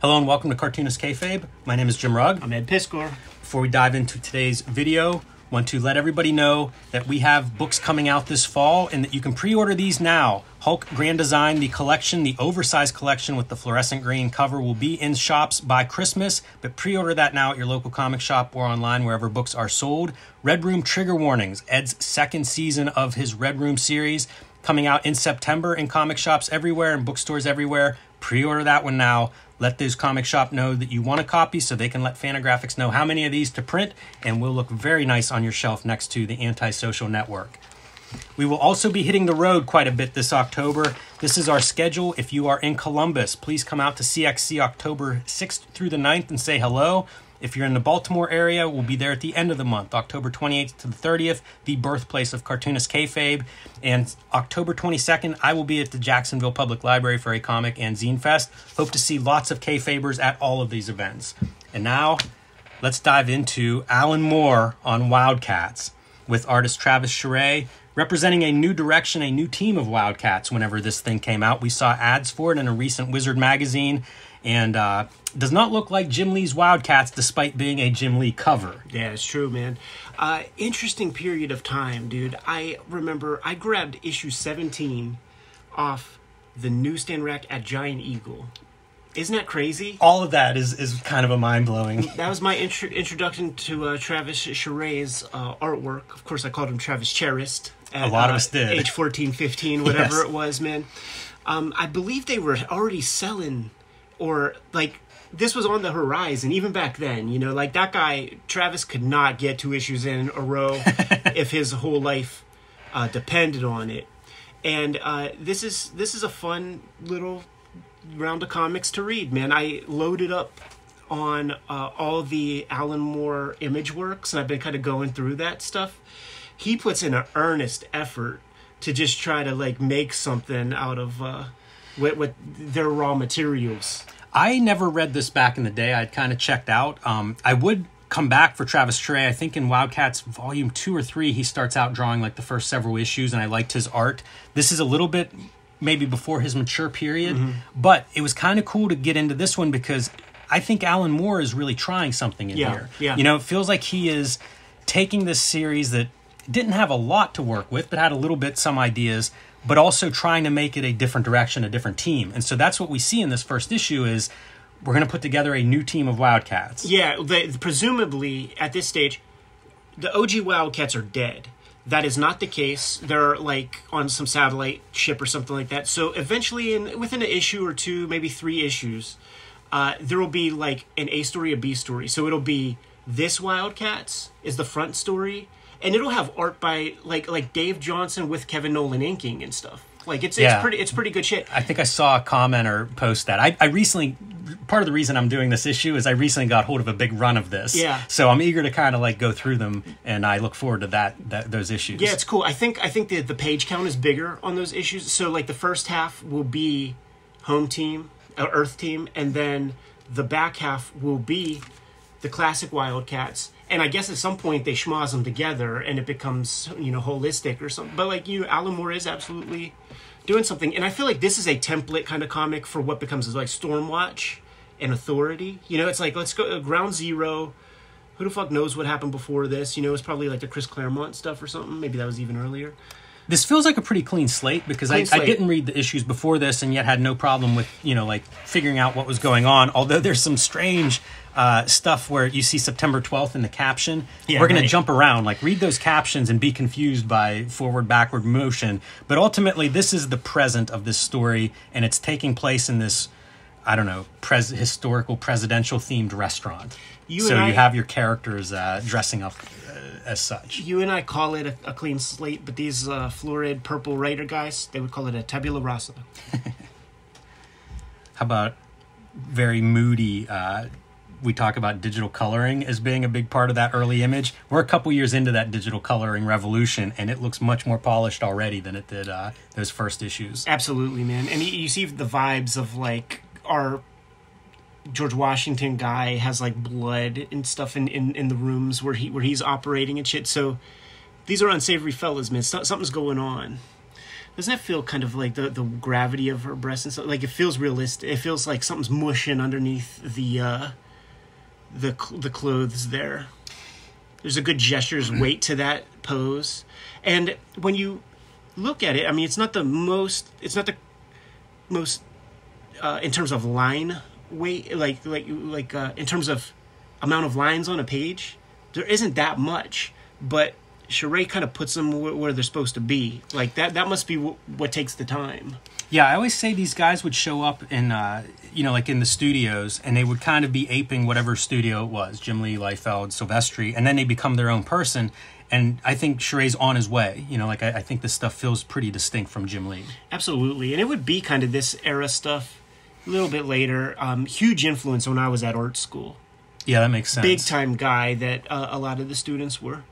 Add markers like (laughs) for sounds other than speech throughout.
Hello and welcome to Cartoonist Kayfabe. My name is Jim Rugg. I'm Ed Piskor. Before we dive into today's video, want to let everybody know that we have books coming out this fall and that you can pre-order these now. Hulk Grand Design, the collection, the oversized collection with the fluorescent green cover will be in shops by Christmas, but pre-order that now at your local comic shop or online wherever books are sold. Red Room Trigger Warnings, Ed's second season of his Red Room series coming out in September in comic shops everywhere and bookstores everywhere. Pre-order that one now. Let those comic shop know that you want a copy so they can let Fantagraphics know how many of these to print and will look very nice on your shelf next to the Antisocial Network. We will also be hitting the road quite a bit this October. This is our schedule. If you are in Columbus, please come out to CXC October 6th through the 9th and say hello. If you're in the Baltimore area, we'll be there at the end of the month, October 28th to the 30th, the birthplace of cartoonist kayfabe. And October 22nd, I will be at the Jacksonville Public Library for a comic and zine fest. Hope to see lots of kayfabers at all of these events. And now, let's dive into Alan Moore on Wildcats with artist Travis Charest representing a new direction, a new team of Wildcats. Whenever this thing came out, we saw ads for it in a recent Wizard magazine, and uh, does not look like Jim Lee's Wildcats, despite being a Jim Lee cover. Yeah, it's true, man. Uh, interesting period of time, dude. I remember I grabbed issue 17 off the newsstand rack at Giant Eagle. Isn't that crazy? All of that is, is kind of a mind blowing. (laughs) That was my intro- introduction to uh, Travis Charest's uh, artwork. Of course, I called him Travis Charest. At, a lot of uh, us did. Age 14, 15, whatever Yes. it was, man. Um, I believe they were already selling, or like this was on the horizon even back then. You know, like that guy Travis could not get two issues in a row (laughs) if his whole life uh, depended on it. And uh, this is this is a fun little round of comics to read, man. I loaded up on uh, all the Alan Moore image works, and I've been kind of going through that stuff. He puts in an earnest effort to just try to like make something out of uh, with, with their raw materials. I never read this back in the day. I'd kind of checked out. Um, I would come back for Travis Charest. I think in Wildcats volume two or three, he starts out drawing like the first several issues, and I liked his art. This is a little bit maybe before his mature period, Mm-hmm. but it was kind of cool to get into this one because I think Alan Moore is really trying something in Yeah, here. yeah. You know, it feels like he is taking this series that didn't have a lot to work with, but had a little bit some ideas, but also trying to make it a different direction, a different team. And so that's what we see in this first issue is we're going to put together a new team of Wildcats. Yeah, the, presumably at this stage, the OG Wildcats are dead. That is not the case. They're like on some satellite ship or something like that. So eventually, in within an issue or two, maybe three issues, uh, there will be like an A story, a B story. So it'll be this Wildcats is the front story, and it'll have art by like like Dave Johnson with Kevin Nolan inking and stuff. Like it's Yeah. it's pretty it's pretty good shit. I think I saw a commenter post that. I, I recently, part of the reason I'm doing this issue is I recently got hold of a big run of this. Yeah. So I'm eager to kind of like go through them, and I look forward to that, that those issues. Yeah, it's cool. I think I think the the page count is bigger on those issues. So like the first half will be home team, uh, Earth team, and then the back half will be the classic Wildcats. And I guess at some point they schmoz them together, and it becomes you know holistic or something. But like you, Alan Moore is absolutely doing something, and I feel like this is a template kind of comic for what becomes like Stormwatch and Authority. You know, it's like let's go uh, Ground Zero who the fuck knows what happened before this? You know, it's probably like the Chris Claremont stuff or something. Maybe that was even earlier. This feels like a pretty clean slate because Clean I, slate. I didn't read the issues before this and yet had no problem with you know like figuring out what was going on. Although there's some strange uh, stuff where you see September 12th in the caption. Yeah, We're going right. to jump around, like read those captions and be confused by forward backward motion. But ultimately, this is the present of this story, and it's taking place in this. I don't know, pres- historical presidential themed restaurant. You so and I- you have your characters uh, dressing up uh, as such. You and I call it a, a clean slate, but these uh, fluoride purple writer guys, they would call it a tabula rasa. (laughs) How about very moody? We talk about digital coloring as being a big part of that early image. We're a couple years into that digital coloring revolution, and it looks much more polished already than it did uh, those first issues. Absolutely, man. And you, see the vibes of like our George Washington guy has like blood and stuff in, in, in the rooms where he where he's operating and shit. So these are unsavory fellas, man. So- something's going on. Doesn't that feel kind of like the the gravity of her breasts and stuff? Like it feels realistic. It feels like something's mushing underneath the uh, the the clothes there. There's a good gestures (clears throat) weight to that pose, and when you look at it, I mean, it's not the most. It's not the most uh, in terms of line weight, like like like uh, in terms of amount of lines on a page. There isn't that much, but Charest kind of puts them where, they're supposed to be. Like that. That must be w- what takes the time. Yeah, I always say these guys would show up in, uh, you know, like in the studios, and they would kind of be aping whatever studio it was Jim Lee, Liefeld, Silvestri, and then they become their own person. And I think Charest's on his way. You know, like I, I think this stuff feels pretty distinct from Jim Lee. Absolutely, and it would be kind of this era stuff. A little bit later, um, huge influence when I was at art school. Yeah, that makes sense. Big time guy that uh, a lot of the students were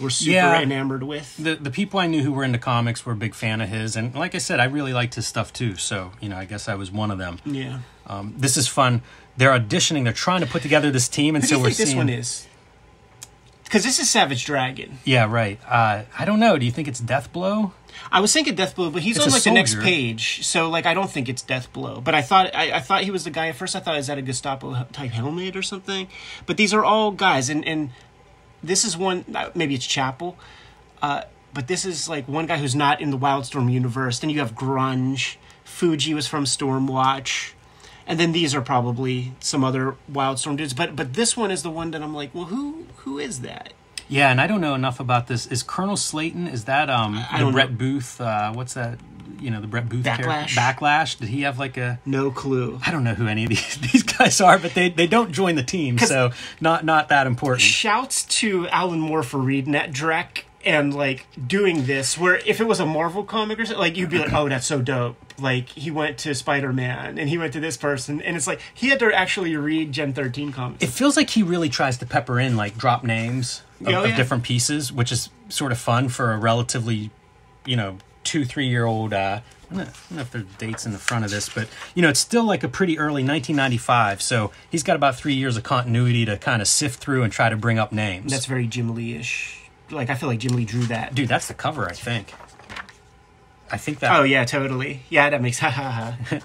were super Yeah. enamored with. The the people I knew who were into comics were a big fan of his, and like I said, I really liked his stuff too. So you know, I guess I was one of them. Yeah. Um, this is fun. They're auditioning. They're trying to put together this team, and Who so we're think this seeing. one is? Because this is Savage Dragon. Yeah, right. Uh, I don't know. Do you think it's Death Blow? I was thinking Death Blow, but he's It's on like the next page, so like I don't think it's Death Blow. But I thought I, I thought he was the guy at first. I thought is that a Gestapo type helmet or something. But these are all guys, and and this is one uh, maybe it's Chapel, uh, but this is like one guy who's not in the Wildstorm universe. Then you have Grunge. Fuji was from Stormwatch. And then these are probably some other Wildstorm dudes, but but this one is the one that I'm like, well, who who is that? Yeah, and I don't know enough about this. Is Colonel Slayton? Is that um I the Brett know. Booth? Uh, what's that? You know the Brett Booth character? Backlash? Backlash. Did he have like a? No clue. I don't know who any of these (laughs) these guys are, but they they don't join the team, so not not that important. shouts to Alan Moore for reading that Drek and like doing this. Where if it was a Marvel comic or something, like you'd be like, "Oh, that's so dope!" Like he went to Spider Man and he went to this person, and it's like he had to actually read Gen thirteen comics. It feels like he really tries to pepper in like drop names of, Oh, of different pieces, which is sort of fun for a relatively, you know, two three year old. Uh, I don't know- I if there's dates in the front of this, but you know, it's still like a pretty early 1995. So he's got about three years of continuity to kind of sift through and try to bring up names. that's very Jim Lee ish. Like I feel like Jim Lee drew that. Dude, that's the cover, I think. I think that Oh yeah, totally. Yeah, that makes (laughs) ha ha ha.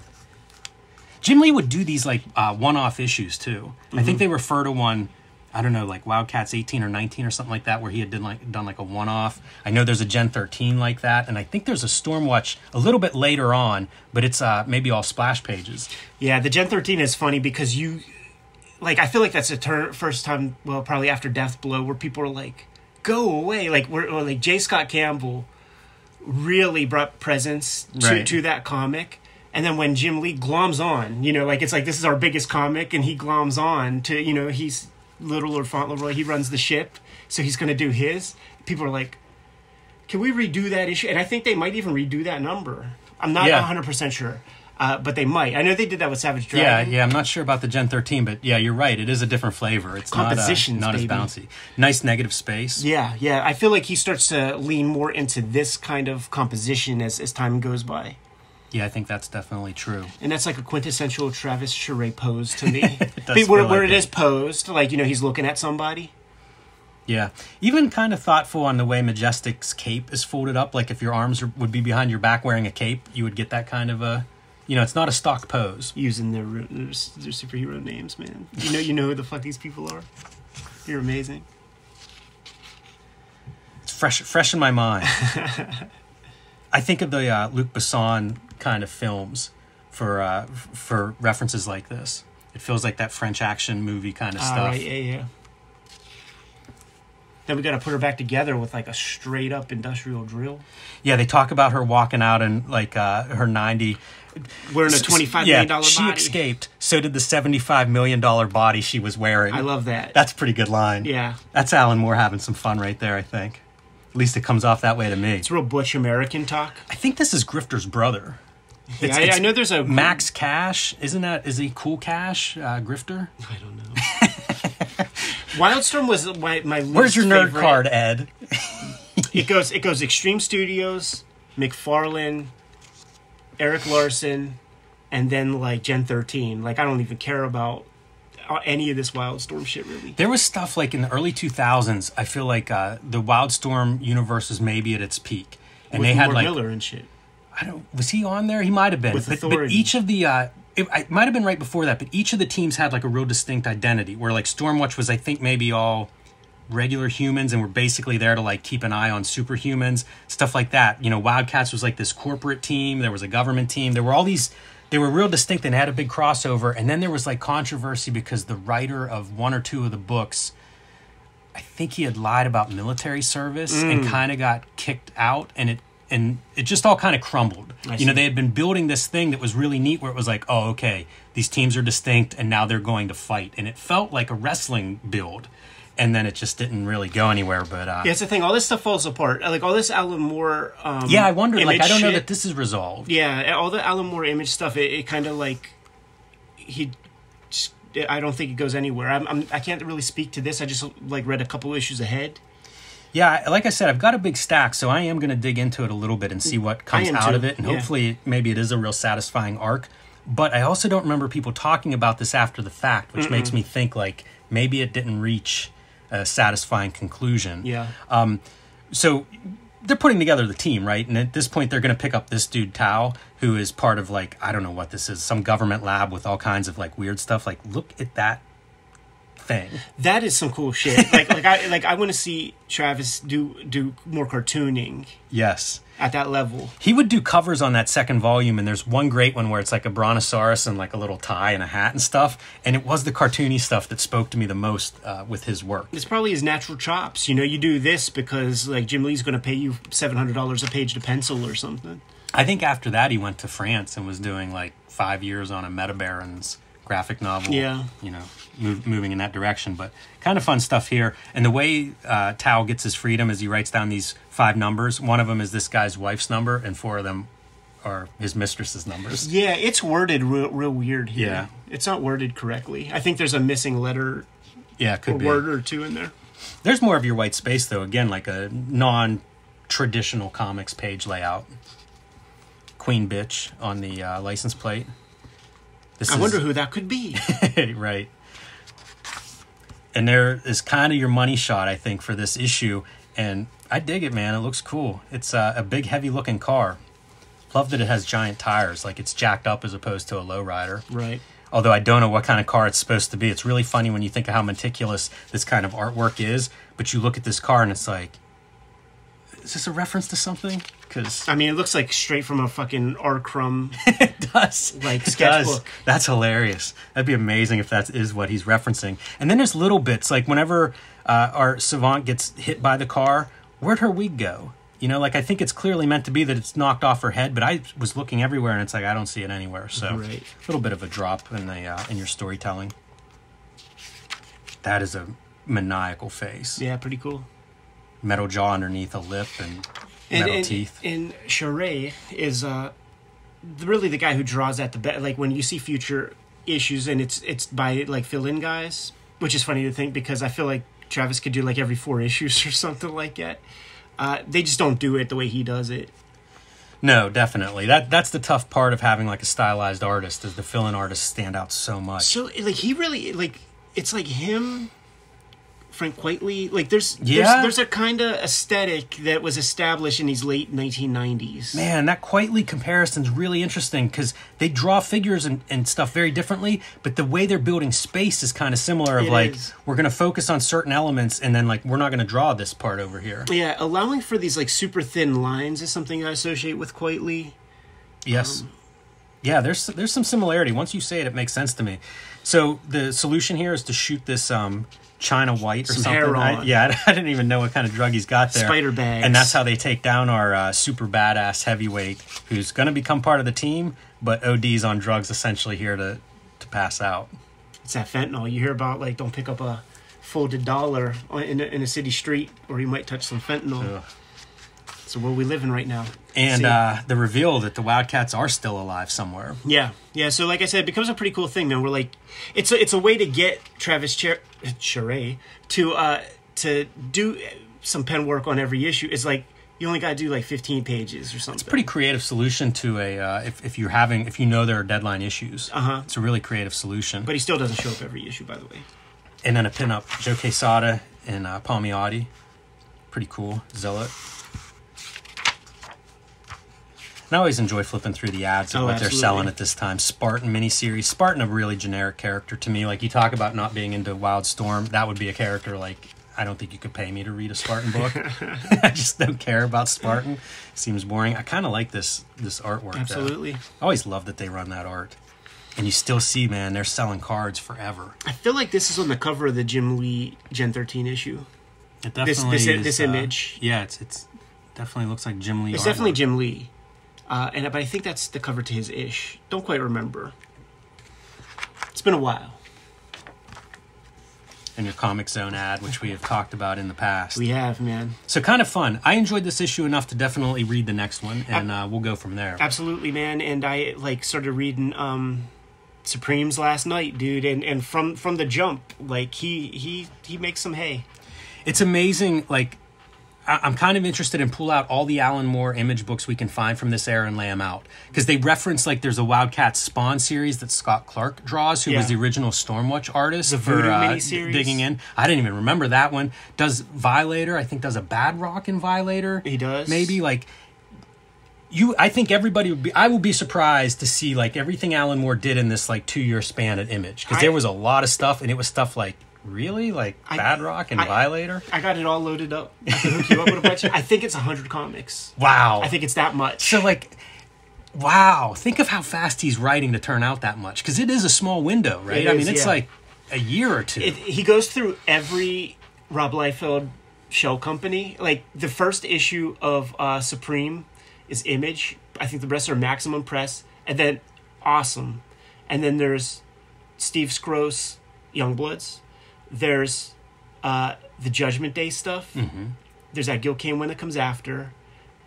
Jim Lee would do these like uh, one-off issues too. I Mm-hmm. think they refer to one. I don't know, like Wildcats 18 or 19 or something like that, where he had done like done like a one-off. I know there's a Gen 13 like that, and I think there's a Stormwatch a little bit later on, but it's uh, maybe all splash pages. Yeah, the Gen 13 is funny because you, like, I feel like that's the tur- first time, well, probably after Death Blow, where people are like, go away. Like, we're, or like J. Scott Campbell really brought presence to, Right. to that comic. And then when Jim Lee gloms on, you know, like, it's like, this is our biggest comic, and he gloms on to, you know, he's Little Lord Fauntleroy, he runs the ship, so he's going to do his. People are like, can we redo that issue? And I think they might even redo that number. I'm not Yeah. 100% sure. Uh, but they might. I know they did that with Savage Dragon. yeah. Yeah. I'm not sure about the Gen 13, but yeah, you're right. It is a different flavor. It's not, uh, Compositions, not as bouncy. Nice negative space. Yeah, yeah. I feel like he starts to lean more into this kind of composition as, as time goes by. Yeah, I think that's definitely true. And that's like a quintessential Travis Charest pose to me. (laughs) does where like it it. is posed, like, you know, he's looking at somebody. Yeah, even kind of thoughtful on the way Majestic's cape is folded up. Like if your arms are, would be behind your back wearing a cape, you would get that kind of a, you know, it's not a stock pose. Using their, their, their superhero names, man. You know, you know who the fuck these people are. You're amazing. It's fresh, fresh in my mind. (laughs) I think of the uh, Luc Besson kind of films for uh, for references like this. It feels like that French action movie kind of All stuff. right, yeah, yeah. Then we got to put her back together with like a straight up industrial drill. Yeah, they talk about her walking out in like uh, her ninety. Wearing a twenty-five yeah, million dollar she body. escaped. So did the seventy-five million dollar body she was wearing. I love that. That's a pretty good line. yeah. That's Alan Moore having some fun right there, I think. At least it comes off that way to me. It's real butch American talk. I think this is Grifter's brother. (laughs) Yeah, It's- I, it's I know there's a Max Cash. Isn't that, is he Cool Cash, uh, Grifter? I don't know. (laughs) Wildstorm was my my. Where's your nerd favorite. card, Ed? (laughs) It goes it goes Extreme Studios, McFarlane, Erik Larsen, and then like Gen 13. Like I don't even care about uh, any of this Wildstorm shit really. There was stuff like in the early 2000s, I feel like uh, the Wildstorm universe was maybe at its peak. And With they had like Millar and shit. I don't was he on there? He might have been. With but, but each of the uh, it, it might have been right before that, but each of the teams had like a real distinct identity. Where like Stormwatch was, I think, maybe all regular humans and were basically there to like keep an eye on superhumans, stuff like that. You know, Wildcats was like this corporate team. There was a government team. There were all these. They were real distinct and had a big crossover. And then there was like controversy because the writer of one or two of the books. I think he had lied about military service Mm. and kind of got kicked out, and it and it just all kind of crumbled. I you know, they had been building this thing that was really neat, where it was like, oh, okay, these teams are distinct, and now they're going to fight, and it felt like a wrestling build, and then it just didn't really go anywhere. But uh, Yeah, it's the thing. All this stuff falls apart. Like all this Alan Moore. Um, yeah, I wonder. Like, I don't know shit- that this is resolved. Yeah, all the Alan Moore image stuff. It, it kind of like he. I don't think it goes anywhere. I'm, I'm. I can't really speak to this. I just like read a couple issues ahead. Yeah, like I said, I've got a big stack, so I am going to dig into it a little bit and see what comes out too, of it, and yeah. hopefully, maybe it is a real satisfying arc. But I also don't remember people talking about this after the fact, which makes me think like maybe it didn't reach a satisfying conclusion. Yeah. Um, so they're putting together the team, right? And at this point, they're going to pick up this dude Tao, who is part of like I don't know what this is, some government lab with all kinds of like weird stuff. Like, look at that thing. That is some cool shit. (laughs) like like I like I want to see Travis do do more cartooning Yes. at that level. He would do covers on that second volume, and there's one great one where it's like a brontosaurus and like a little tie and a hat and stuff. And it was the cartoony stuff that spoke to me the most uh, with his work. It's probably his natural chops. You know, you do this because like Jim Lee's going to pay you seven hundred dollars a page to pencil or something. I think after that, he went to France and was doing like five years on a Metabarons graphic novel. Yeah. You know, move, moving in that direction. But kind of fun stuff here. And the way uh, Tao gets his freedom is he writes down these five numbers. One of them is this guy's wife's number, and four of them are his mistress's numbers. Yeah, it's worded real, real weird here. Yeah. It's not worded correctly. I think there's a missing letter Yeah, could or be. word or two in there. There's more of your white space though. Again, like a non-traditional comics page layout. Queen bitch on the uh, license plate. This I is- wonder who that could be. (laughs) right. And there is kind of your money shot, I think, for this issue. And I dig it, man. It looks cool. It's uh, a big, heavy-looking car. Love that it has giant tires, like it's jacked up as opposed to a lowrider. right. Although I don't know what kind of car it's supposed to be. It's really funny when you think of how meticulous this kind of artwork is. But you look at this car and it's like, is this a reference to something? Because I mean, it looks like straight from a fucking R. Crumb. (laughs) it does. Like It does. That's hilarious. That'd be amazing if that is what he's referencing. And then there's little bits like whenever uh, our savant gets hit by the car, where'd her wig go? You know, like I think it's clearly meant to be that it's knocked off her head, but I was looking everywhere and it's like I don't see it anywhere. So Right. a little bit of a drop in the uh, in your storytelling. That is a maniacal face, Yeah, pretty cool. metal jaw underneath a lip And, metal and, teeth. and Charest is uh, really the guy who draws at the best. Like when you see future issues, and it's it's by like fill-in guys, which is funny to think because I feel like Travis could do like every four (laughs) issues or something like that. Uh, they just don't do it the way he does it. No, definitely. That that's the tough part of having like a stylized artist is the fill-in artists stand out so much. So like he really like it's like him, Frank Quitely. Like there's Yeah. there's, there's a kind of aesthetic that was established in these late 1990s. Man, that Quitely comparison's really interesting because they draw figures and, and stuff very differently, but the way they're building space is kind of similar. Of It like, is. we're going to focus on certain elements, and then like we're not going to draw this part over here. Yeah, allowing for these like super thin lines is something I associate with Quitely. Yes. Um, yeah, there's there's some similarity. Once you say it, it makes sense to me. So the solution here is to shoot this um, China white or Some something. I- yeah, (laughs) I didn't even know what kind of drug he's got there. Spider bags. And that's how they take down our uh, super badass heavyweight, who's going to become part of the team, but OD's on drugs essentially here to to pass out. It's that fentanyl. You hear about like don't pick up a folded dollar in a, in a city street, or you might touch some fentanyl. Ugh. It's the world we live in right now. And uh, the reveal that the Wildcats are still alive somewhere. Yeah, yeah. So, like I said, it becomes a pretty cool thing, man. We're like, it's a, it's a way to get Travis Cher- Charest to uh to do some pen work on every issue. It's like you only got to do like fifteen pages or something. It's a pretty creative solution to a uh, if if you're having if you know there are deadline issues. Uh-huh. It's a really creative solution. But he still doesn't show up every issue, by the way. and then a pinup Joe Quesada and uh, Palmiotti. Pretty cool. Zealot. And I always enjoy flipping through the ads of Oh, what they're selling at this time. Spartan miniseries. Spartan, a really generic character to me. Like you talk about not being into Wildstorm, that would be a character like I don't think you could pay me to read a Spartan book. (laughs) (laughs) I just don't care about Spartan. Seems boring. I kind of like this this artwork. though. Absolutely. I always love that they run that art. And you still see, man, they're selling cards forever. I feel like this is on the cover of the Jim Lee Gen 13 issue. It definitely this- is, this uh, image. yeah, it's it's definitely looks like Jim Lee. It's artwork. definitely Jim Lee. Uh, and but I think that's the cover to his ish. Don't quite remember. It's been a while. And your Comic Zone ad, which we have talked about in the past. We have, man. So kind of fun. I enjoyed this issue enough to definitely read the next one, and uh, we'll go from there. Absolutely, man. And I like started reading um Supremes last night, dude, and and from from the jump, like he he he makes some hay. It's amazing. Like I'm kind of interested in pull out all the Alan Moore image books we can find from this era and lay them out because they reference like there's a Wildcat Spawn series that Scott Clark draws, who was the original Stormwatch artist The for uh, miniseries. digging in. I didn't even remember that one. Does Violator? I think does a Bad Rock in Violator. He does. maybe like you i think everybody would be i will be surprised to see like everything alan moore did in this like two year span at image because there was a lot of stuff and it was stuff like really like I- bad rock and I- violator I got it all loaded up. I can hook you up with a bunch. I think it's hundred comics. wow I think it's that much. so like wow think of how fast he's writing to turn out that much because it is a small window right It i mean it's yeah. like a year or two it, he goes through every Rob Liefeld shell company. Like the first issue of uh, Supreme is Image. I think the rest are Maximum Press, and then Awesome, and then there's Steve Skroce Youngbloods. There's uh, the Judgment Day stuff. There's that Gil Kane one that comes after.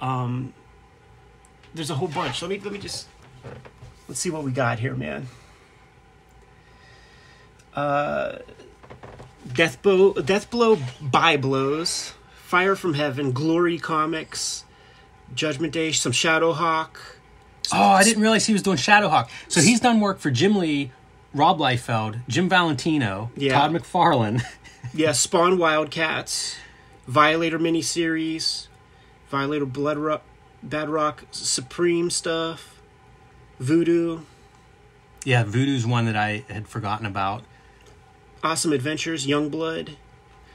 Um, there's a whole bunch. Let me let me just let's see what we got here, man. Uh, Death Blow, Death Blow, By Blows, Fire from Heaven, Glory Comics, Judgment Day, some Shadowhawk. oh i didn't realize he was doing shadowhawk so he's done work for jim lee rob liefeld jim valentino Yeah. todd mcfarlane (laughs) Yeah, Spawn Wildcats, Violator miniseries, Violator Blood Rock, Bad Rock, Supreme stuff, Voodoo, yeah voodoo's one that i had forgotten about Awesome Adventures, Young Blood.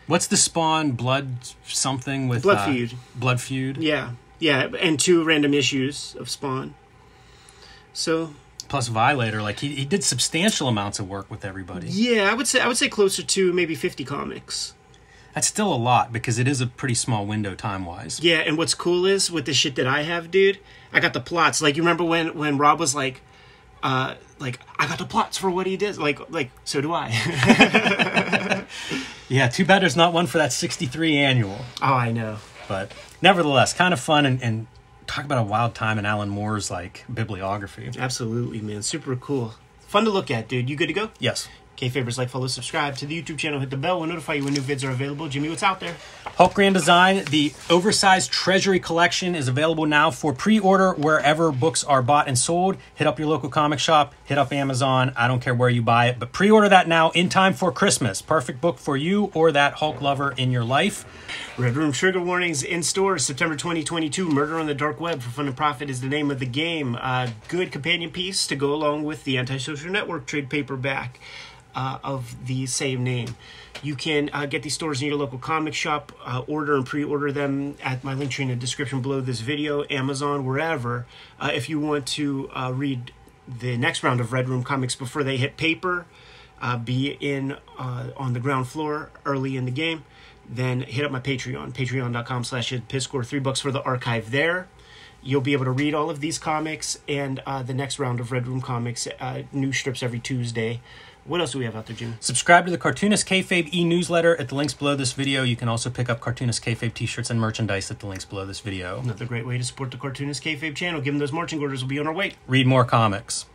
What's the Spawn Blood something with Blood uh, Feud. Blood Feud Yeah, yeah, and two random issues of Spawn. So plus Violator. Like he, he did substantial amounts of work with everybody. yeah, I would say I would say closer to maybe fifty comics. That's still a lot because it is a pretty small window time wise. Yeah, and what's cool is with the shit that I have, dude, I got the plots. Like you remember when when Rob was like, uh, like I got the plots for what he did. Like like so do I. (laughs) Yeah, too bad there's not one for that 63 annual. oh, I know. But nevertheless, kind of fun and, and talk about a wild time in Alan Moore's like bibliography. Absolutely, man. Super cool. Fun to look at, dude. You good to go? Yes. Okay, favorites like, follow, subscribe to the YouTube channel, hit the bell, we'll notify you when new vids are available. Jimmy, what's out there? Hulk Grand Design, the oversized treasury collection is available now for pre-order wherever books are bought and sold. Hit up your local comic shop, hit up Amazon. I don't care where you buy it, but pre-order that now in time for Christmas. Perfect book for you or that Hulk lover in your life. Red Room Trigger Warnings in stores September 2022. Murder on the Dark Web for Fun and Profit is the name of the game. Uh, good companion piece to go along with the Antisocial Network trade paperback uh, of the same name. You can uh, get these stores in your local comic shop, uh, order and pre order them at my link tree in the description below this video, Amazon, wherever. Uh, if you want to uh, read the next round of Red Room comics before they hit paper, uh, be in on the ground floor early in the game, then hit up my Patreon, patreon.com slash piskor, three bucks for the archive there. You'll be able to read all of these comics and uh, the next round of Red Room comics, uh, new strips every Tuesday. What else do we have out there, Jimmy? Subscribe to the Cartoonist Kayfabe e-newsletter at the links below this video. You can also pick up Cartoonist Kayfabe t-shirts and merchandise at the links below this video. Another great way to support the Cartoonist Kayfabe channel. Given those marching orders will be on our way. Read more comics.